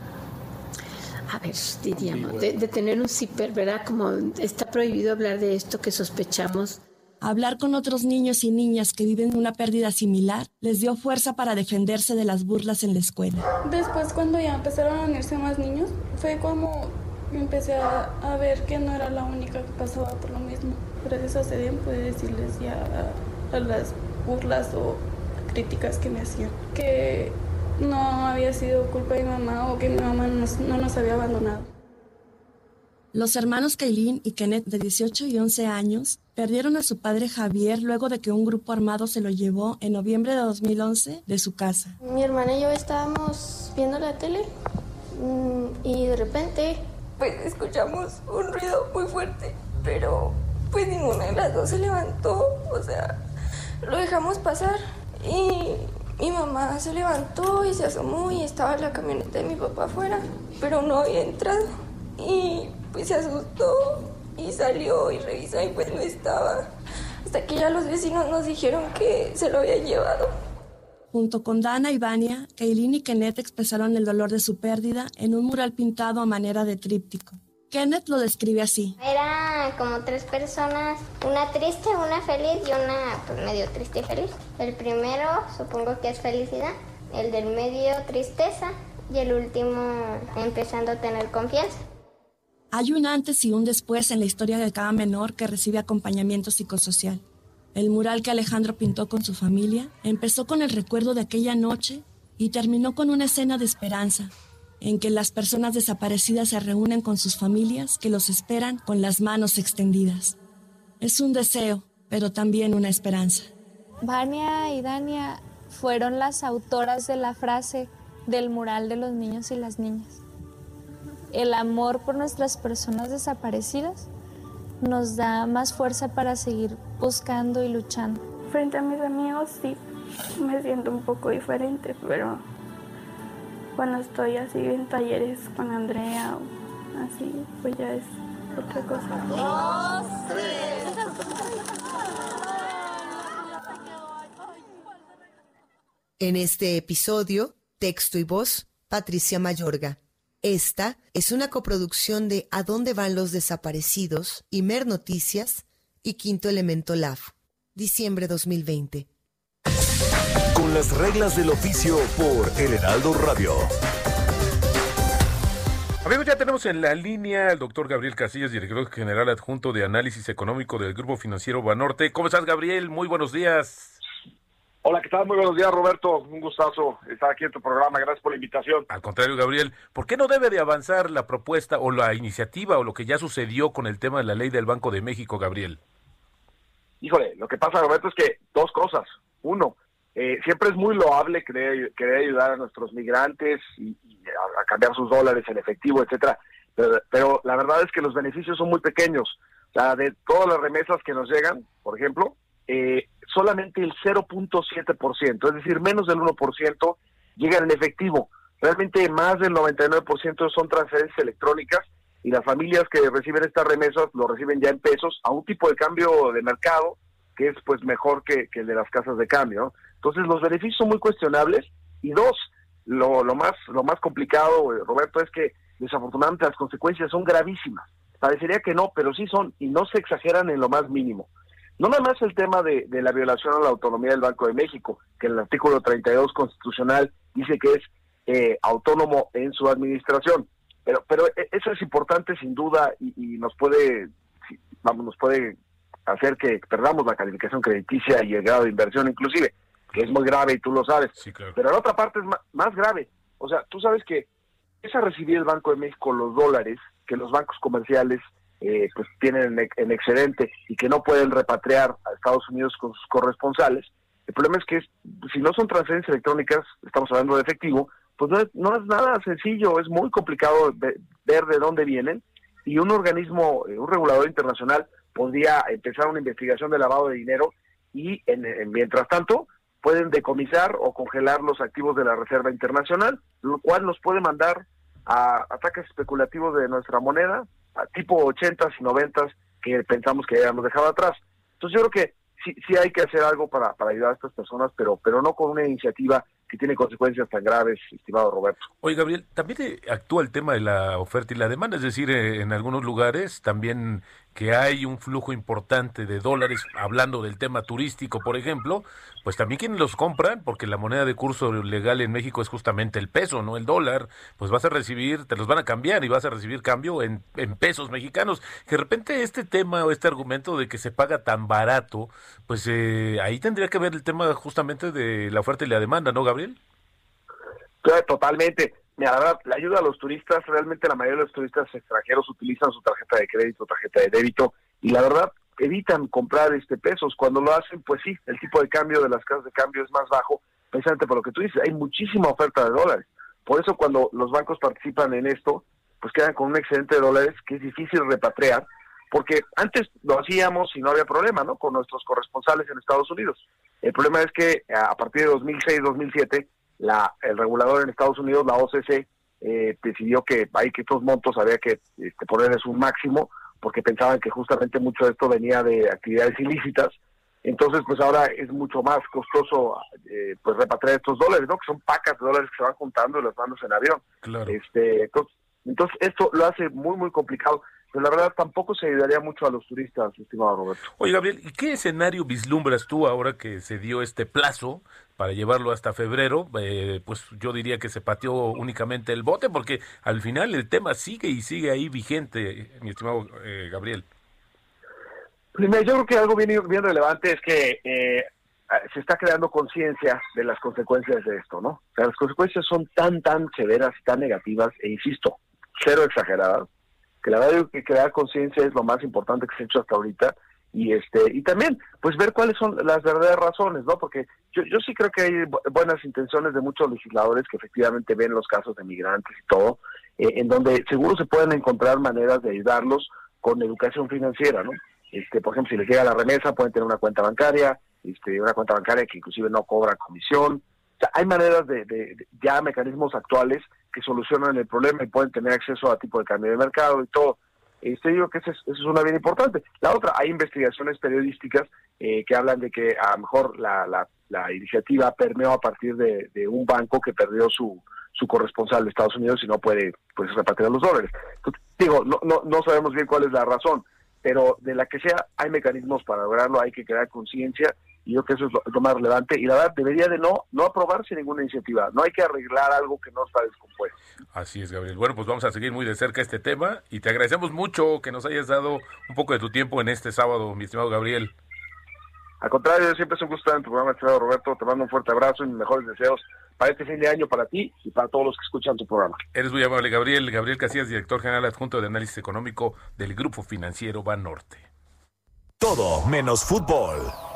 a ver, diríamos, de, de, tener un zipper, ¿verdad? Como está prohibido hablar de esto que sospechamos. Hablar con otros niños y niñas que viven una pérdida similar les dio fuerza para defenderse de las burlas en la escuela. Después, cuando ya empezaron a unirse más niños, fue como empecé a, a ver que no era la única que pasaba por lo mismo. Gracias a CEDEM pude decirles ya a, a las burlas o críticas que me hacían que no había sido culpa de mi mamá o que mi mamá nos, no nos había abandonado. Los hermanos Kaylin y Kenneth, de 18 y 11 años, perdieron a su padre Javier luego de que un grupo armado se lo llevó en noviembre de 2011 de su casa. Mi hermana y yo estábamos viendo la tele mm, y de repente pues escuchamos un ruido muy fuerte, pero pues ninguna de las dos se levantó, o sea, lo dejamos pasar y mi mamá se levantó y se asomó y estaba la camioneta de mi papá afuera, pero no había entrado y pues se asustó y salió y revisó y pues no estaba. Hasta que ya los vecinos nos dijeron que se lo habían llevado. Junto con Dana y Vania, Kaylin y Kenneth expresaron el dolor de su pérdida en un mural pintado a manera de tríptico. Kenneth lo describe así. Era como tres personas, una triste, una feliz y una pues, medio triste y feliz. El primero supongo que es felicidad, el del medio tristeza y el último empezando a tener confianza. Hay un antes y un después en la historia de cada menor que recibe acompañamiento psicosocial. El mural que Alejandro pintó con su familia empezó con el recuerdo de aquella noche y terminó con una escena de esperanza, en que las personas desaparecidas se reúnen con sus familias que los esperan con las manos extendidas. Es un deseo, pero también una esperanza. Vania y Dania fueron las autoras de la frase del mural de los niños y las niñas el amor por nuestras personas desaparecidas nos da más fuerza para seguir buscando y luchando. Frente a mis amigos sí, me siento un poco diferente, pero cuando estoy así en talleres con Andrea así, pues ya es otra cosa. En este episodio, texto y voz, Patricia Mayorga. Esta es una coproducción de ¿A dónde van los desaparecidos? Mer Noticias y Quinto Elemento Lab. Diciembre 2020. Con las reglas del oficio por El Heraldo Radio. Amigos, ya tenemos en la línea al doctor Gabriel Casillas, director general adjunto de análisis económico del Grupo Financiero Banorte. ¿Cómo estás, Gabriel? Muy buenos días. Hola, ¿qué tal? Muy buenos días, Roberto. Un gustazo estar aquí en tu programa. Gracias por la invitación. Al contrario, Gabriel, ¿por qué no debe de avanzar la propuesta o la iniciativa o lo que ya sucedió con el tema de la ley del Banco de México, Gabriel? Híjole, lo que pasa, Roberto, es que dos cosas. Uno, eh, siempre es muy loable querer, querer, ayudar a nuestros migrantes y, a, cambiar sus dólares en efectivo, etcétera. Pero, la verdad es que los beneficios son muy pequeños. O de todas las remesas que nos llegan, por ejemplo, eh, solamente el 0.7%, es decir, menos del 1% llegan en efectivo. Realmente más del 99% son transferencias electrónicas y las familias que reciben estas remesas lo reciben ya en pesos a un tipo de cambio de mercado que es pues mejor que, el de las casas de cambio. Entonces los beneficios son muy cuestionables y dos, lo, lo, más, lo más complicado, eh, Roberto, es que desafortunadamente las consecuencias son gravísimas. Parecería que no, pero sí son y no se exageran en lo más mínimo. No nada más el tema de, la violación a la autonomía del Banco de México, que el artículo 32 constitucional dice que es eh, autónomo en su administración, pero pero e, eso es importante sin duda y, nos puede vamos nos puede hacer que perdamos la calificación crediticia y el grado de inversión inclusive, que es muy grave y tú lo sabes. Pero la otra parte es más, grave. O sea, tú sabes que es a recibir el Banco de México los dólares que los bancos comerciales eh, pues tienen en excedente y que no pueden repatriar a Estados Unidos con sus corresponsales. El problema es que si no son transferencias electrónicas, estamos hablando de efectivo, pues no es, no es nada sencillo, es muy complicado ver de dónde vienen y un organismo, eh, un regulador internacional podría empezar una investigación de lavado de dinero y en, mientras tanto pueden decomisar o congelar los activos de la Reserva Internacional, lo cual nos puede mandar a ataques especulativos de nuestra moneda, tipo 80 y 90 que pensamos que habíamos dejado atrás. Entonces yo creo que sí, sí hay que hacer algo para, para ayudar a estas personas, pero, pero no con una iniciativa que tiene consecuencias tan graves, estimado Roberto. Oye, Gabriel, también eh, actúa el tema de la oferta y la demanda, es decir, eh, en algunos lugares también que hay un flujo importante de dólares, hablando del tema turístico, por ejemplo, pues también quienes los compran, porque la moneda de curso legal en México es justamente el peso, no el dólar, pues vas a recibir, te los van a cambiar y vas a recibir cambio en, en pesos mexicanos. Que de repente este tema o este argumento de que se paga tan barato, pues eh, ahí tendría que ver el tema justamente de la oferta y la demanda, ¿no, Gabriel? Totalmente. Mira, la verdad, la ayuda a los turistas, realmente la mayoría de los turistas extranjeros utilizan su tarjeta de crédito, tarjeta de débito, y la verdad evitan comprar este pesos. Cuando lo hacen, pues sí, el tipo de cambio de las casas de cambio es más bajo, precisamente por lo que tú dices, hay muchísima oferta de dólares. Por eso cuando los bancos participan en esto, pues quedan con un excedente de dólares que es difícil repatriar, porque antes lo hacíamos y no había problema, ¿no? Con nuestros corresponsales en Estados Unidos. El problema es que a partir de 2006-2007, la, el regulador en Estados Unidos, la OCC, eh, decidió que hay que estos montos había que este, ponerles un máximo, porque pensaban que justamente mucho de esto venía de actividades ilícitas. Entonces, pues ahora es mucho más costoso eh, pues repatriar estos dólares, ¿no? Que son pacas de dólares que se van juntando y los mandos en avión. Claro. Este, entonces, entonces, esto lo hace muy, muy complicado. Pero la verdad tampoco se ayudaría mucho a los turistas, estimado Roberto. Oye, Gabriel, ¿y qué escenario vislumbras tú ahora que se dio este plazo para llevarlo hasta febrero? Eh, pues yo diría que se pateó únicamente el bote, porque al final el tema sigue y sigue ahí vigente, mi estimado eh, Gabriel. Primero, yo creo que algo bien, bien relevante es que eh, se está creando conciencia de las consecuencias de esto, ¿no? O sea, las consecuencias son tan, tan severas, tan negativas, e insisto, cero exageradas, que la verdad que crear conciencia es lo más importante que se ha hecho hasta ahorita. Y este y también pues ver cuáles son las verdaderas razones no porque yo, yo sí creo que hay buenas intenciones de muchos legisladores que efectivamente ven los casos de migrantes y todo eh, en donde seguro se pueden encontrar maneras de ayudarlos con educación financiera no este por ejemplo si les llega la remesa pueden tener una cuenta bancaria este una cuenta bancaria que inclusive no cobra comisión. O sea, hay maneras de, de, de ya mecanismos actuales que solucionan el problema y pueden tener acceso a tipo de cambio de mercado y todo. Este, digo que eso es, una bien importante. La otra, hay investigaciones periodísticas eh, que hablan de que a lo mejor la, la, la iniciativa permeó a partir de, un banco que perdió su, su corresponsal de Estados Unidos y no puede pues repatriar los dólares. Digo, no, no, no sabemos bien cuál es la razón, pero de la que sea, hay mecanismos para lograrlo, hay que crear conciencia y yo creo que eso es lo, lo, más relevante y la verdad debería de no no aprobarse ninguna iniciativa no hay que arreglar algo que no está descompuesto así es Gabriel bueno pues vamos a seguir muy de cerca este tema y te agradecemos mucho que nos hayas dado un poco de tu tiempo en este sábado mi estimado Gabriel al contrario siempre es un gusto estar en tu programa estimado Roberto te mando un fuerte abrazo y mis mejores deseos para este fin de año para ti y para todos los que escuchan tu programa. Eres muy amable, Gabriel. Gabriel Casillas, director general adjunto de análisis económico del Grupo Financiero Banorte. Todo menos fútbol.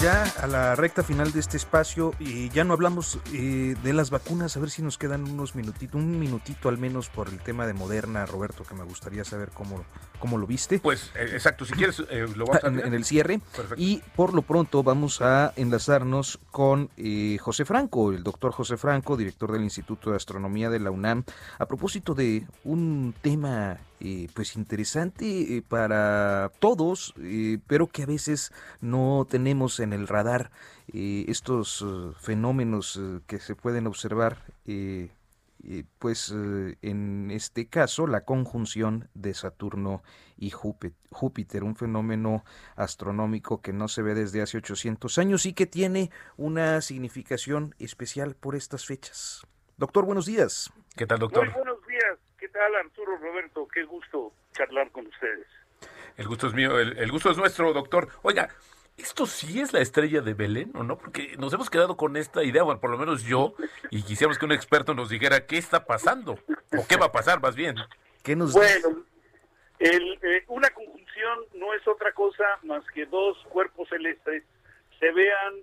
Ya a la recta final de este espacio y ya no hablamos eh, de las vacunas, a ver si nos quedan unos minutitos, un minutito al menos por el tema de Moderna, Roberto, que me gustaría saber cómo, cómo lo viste. Pues eh, exacto, si quieres eh, lo vamos a en, en, el cierre. Perfecto. Y por lo pronto vamos a enlazarnos con eh, José Franco, el doctor José Franco, director del Instituto de Astronomía de la UNAM, a propósito de un tema eh, pues interesante eh, para todos, eh, pero que a veces no tenemos en el radar eh, estos fenómenos que se pueden observar. Pues en este caso la conjunción de Saturno y Júpiter, un fenómeno astronómico que no se ve desde hace 800 años y que tiene una significación especial por estas fechas. Doctor, buenos días. ¿Qué tal, doctor? Muy buenos días. ¿Qué tal, Arturo Roberto? Qué gusto charlar con ustedes. El gusto es mío, el, el, gusto es nuestro, doctor. Oiga, ¿esto sí es la estrella de Belén o no? Porque nos hemos quedado con esta idea, bueno, por lo menos yo, y quisiéramos que un experto nos dijera qué está pasando, o qué va a pasar más bien. ¿Qué nos bueno, el, eh, una conjunción no es otra cosa más que dos cuerpos celestes se vean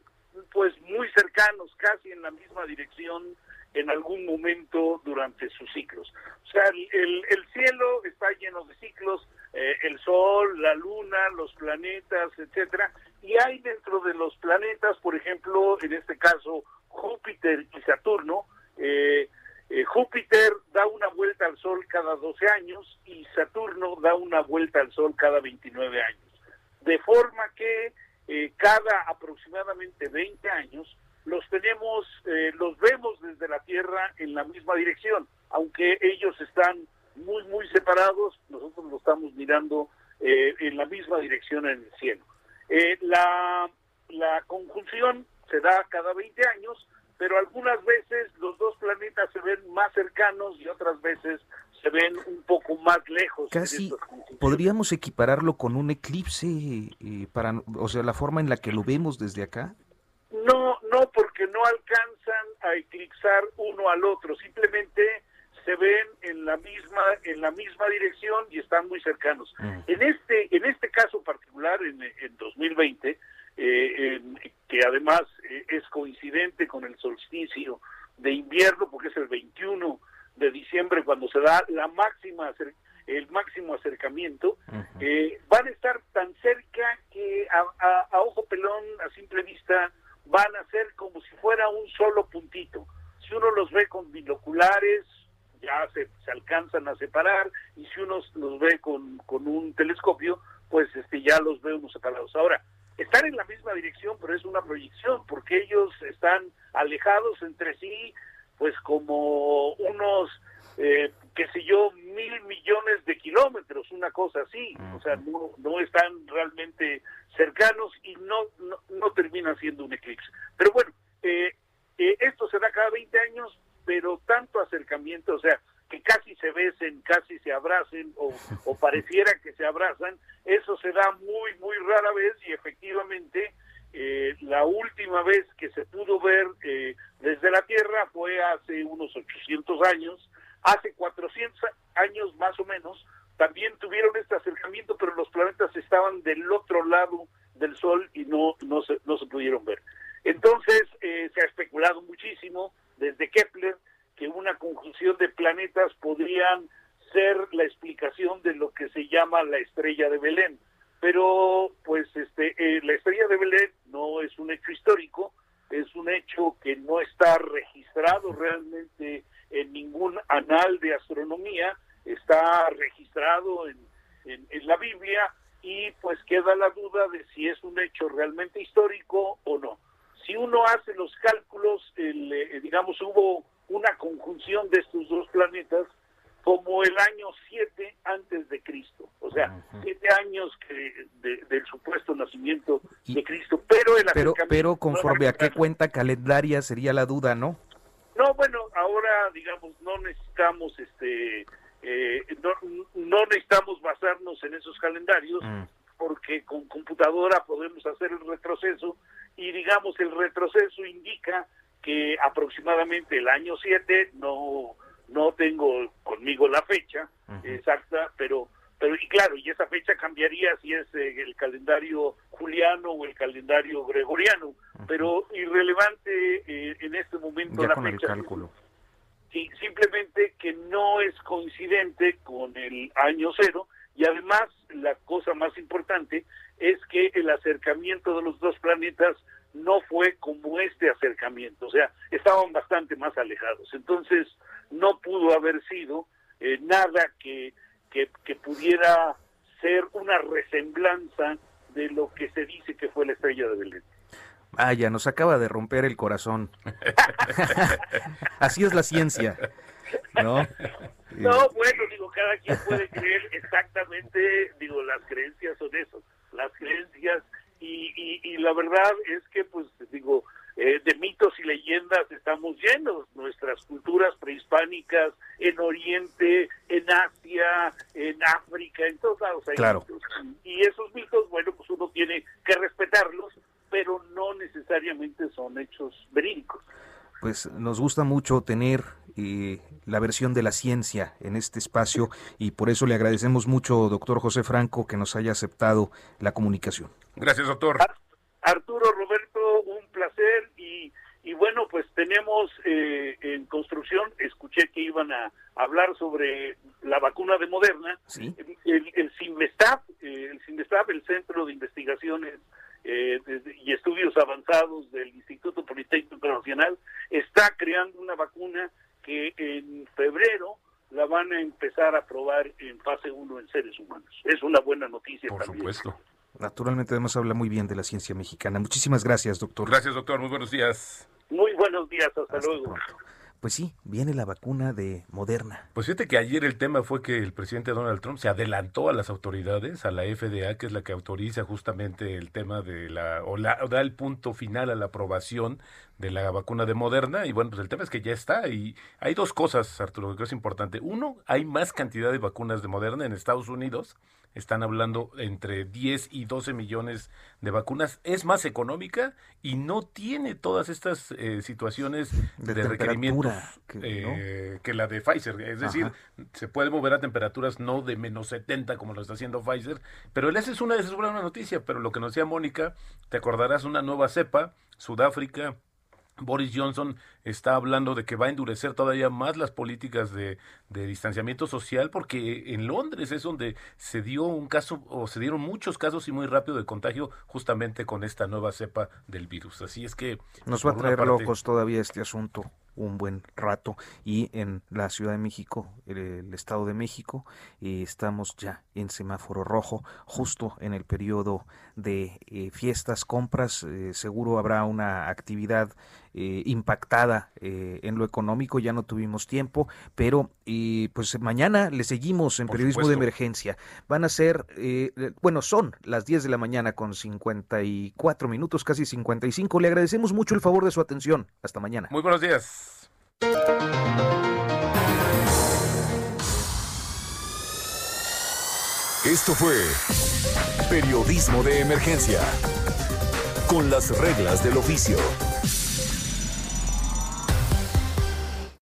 pues muy cercanos, casi en la misma dirección, en algún momento durante sus ciclos. O sea, el, el cielo está lleno de ciclos, eh, el Sol, la Luna, los planetas, etcétera, y hay dentro de los planetas, por ejemplo, en este caso, Júpiter y Saturno, eh, eh, Júpiter da una vuelta al Sol cada 12 años y Saturno da una vuelta al Sol cada 29 años. De forma que eh, cada aproximadamente 20 años los tenemos, eh, los vemos desde la Tierra en la misma dirección, aunque ellos están muy, muy separados, nosotros lo estamos mirando en la misma dirección en el cielo. Eh, la, la conjunción se da cada 20 años, pero algunas veces los dos planetas se ven más cercanos y otras veces se ven un poco más lejos. Casi podríamos equipararlo con un eclipse, eh, para, o sea, la forma en la que lo vemos desde acá. No, no porque no alcanzan a eclipsar uno al otro, simplemente se ven en la misma en la misma dirección y están muy cercanos. En este en este particular en, en 2020 eh, que además eh, es coincidente con el solsticio de invierno porque es el 21 de diciembre cuando se da la máxima el máximo acercamiento eh, van a estar tan cerca que a, a ojo pelón a simple vista van a ser como si fuera un solo puntito. Si uno los ve con binoculares ya se, se alcanzan a separar y si uno los ve con, con un telescopio, pues este ya los ve unos separados. Ahora, están en la misma dirección, pero es una proyección, porque ellos están alejados entre sí, pues como unos, eh, qué sé yo, mil millones de kilómetros, una cosa así. O sea, no, no están realmente cercanos y no, no, no termina siendo un eclipse. Pero bueno, eh, eh, esto se da cada 20 años, pero tanto acercamiento, o sea, que casi se besen, casi se abracen o, pareciera que se abrazan, eso se da muy, muy rara vez y efectivamente eh, la última vez que se pudo ver eh, desde la Tierra fue hace unos 800 años, hace 400 años más o menos, también tuvieron este acercamiento, pero los planetas estaban del otro lado del Sol y no, no, se, no se pudieron ver. Entonces eh, se ha especulado muchísimo desde Kepler que una conjunción podrían ser la explicación de lo que se llama la estrella de Belén. Pero pues este eh, la estrella de Belén no es un hecho histórico, es un hecho que no está registrado realmente en ningún anal de astronomía, está registrado en, en la Biblia y pues queda la duda de si es un hecho realmente histórico o no si uno hace los cálculos, eh, digamos, hubo una conjunción de estos dos planetas como el año 7 antes de Cristo, o sea, siete años que del supuesto nacimiento de Cristo, pero el pero, pero conforme a qué cuenta calendaria sería la duda, ¿no? No, bueno, ahora digamos no necesitamos este eh, no, necesitamos basarnos en esos calendarios mm. porque con computadora podemos hacer el retroceso y digamos el retroceso indica que aproximadamente el año 7 no no tengo conmigo la fecha exacta pero pero y claro y esa fecha cambiaría si es eh, el calendario juliano o el calendario gregoriano pero irrelevante eh, en este momento ya la con fecha. el cálculo. Sí, simplemente que no es coincidente con el año cero y además la cosa más importante es que el acercamiento de los dos planetas no fue como este acercamiento, o sea, estaban bastante más alejados. Entonces, no pudo haber sido eh, nada que, que, que, pudiera ser una resemblanza de lo que se dice que fue la estrella de Belén. Vaya, nos acaba de romper el corazón. Así es la ciencia, ¿no? No, bueno, digo, cada quien puede creer exactamente, digo, las creencias son eso, las creencias y, y, la verdad es que, pues, digo, eh, de mitos y leyendas estamos llenos, nuestras culturas prehispánicas en Oriente, en Asia, en África, en todos lados hay claro. mitos. Y esos mitos, bueno, pues uno tiene que respetarlos, pero no necesariamente son hechos verídicos. Pues nos gusta mucho tener eh, la versión de la ciencia en este espacio y por eso le agradecemos mucho, doctor José Franco, que nos haya aceptado la comunicación. Gracias, doctor. Arturo, Roberto, un placer y, y bueno, pues tenemos eh, en construcción, escuché que iban a hablar sobre la vacuna de Moderna, ¿Sí? el, el CIMESTAP, eh, el CIMESTAP, el Centro de Investigaciones eh, y Estudios Avanzados del Instituto Politécnico Nacional, está creando una vacuna que en febrero la van a empezar a probar en fase 1 en seres humanos. Es una buena noticia Por también. supuesto. Naturalmente, además habla muy bien de la ciencia mexicana. Muchísimas gracias, doctor. Gracias, doctor. Muy buenos días. Muy buenos días, hasta, Hasta luego. pronto. Pues sí, viene la vacuna de Moderna. Pues fíjate que ayer el tema fue que el presidente Donald Trump se adelantó a las autoridades, a la FDA, que es la que autoriza justamente el tema de la, o, la, o da el punto final a la aprobación de la vacuna de Moderna. Y bueno, pues el tema es que ya está. Y hay dos cosas, Arturo, que es importante. Uno, hay más cantidad de vacunas de Moderna en Estados Unidos están hablando entre 10 y 12 millones de vacunas. Es más económica y no tiene todas estas eh, situaciones de, requerimientos que, que, la de Pfizer. Es decir, se puede mover a temperaturas no de menos 70 como lo está haciendo Pfizer. Pero esa es una, esa es una noticia. Pero lo que nos decía Mónica, te acordarás una nueva cepa, Sudáfrica, Boris Johnson está hablando de que va a endurecer todavía más las políticas de, distanciamiento social porque en Londres es donde se dio un caso o se dieron muchos casos y muy rápido de contagio justamente con esta nueva cepa del virus. Así es que nos va a traer locos todavía este asunto un buen rato y en la Ciudad de México, el, Estado de México, eh, estamos ya en semáforo rojo, justo en el periodo de eh, fiestas, compras, eh, seguro habrá una actividad impactada en lo económico, ya no tuvimos tiempo, pero pues mañana le seguimos en periodismo de emergencia. Van a ser, bueno, son las 10 de la mañana con 54 minutos, casi 55. Le agradecemos mucho el favor de su atención. Hasta mañana. Muy buenos días. Esto fue Periodismo de Emergencia, con las reglas del oficio.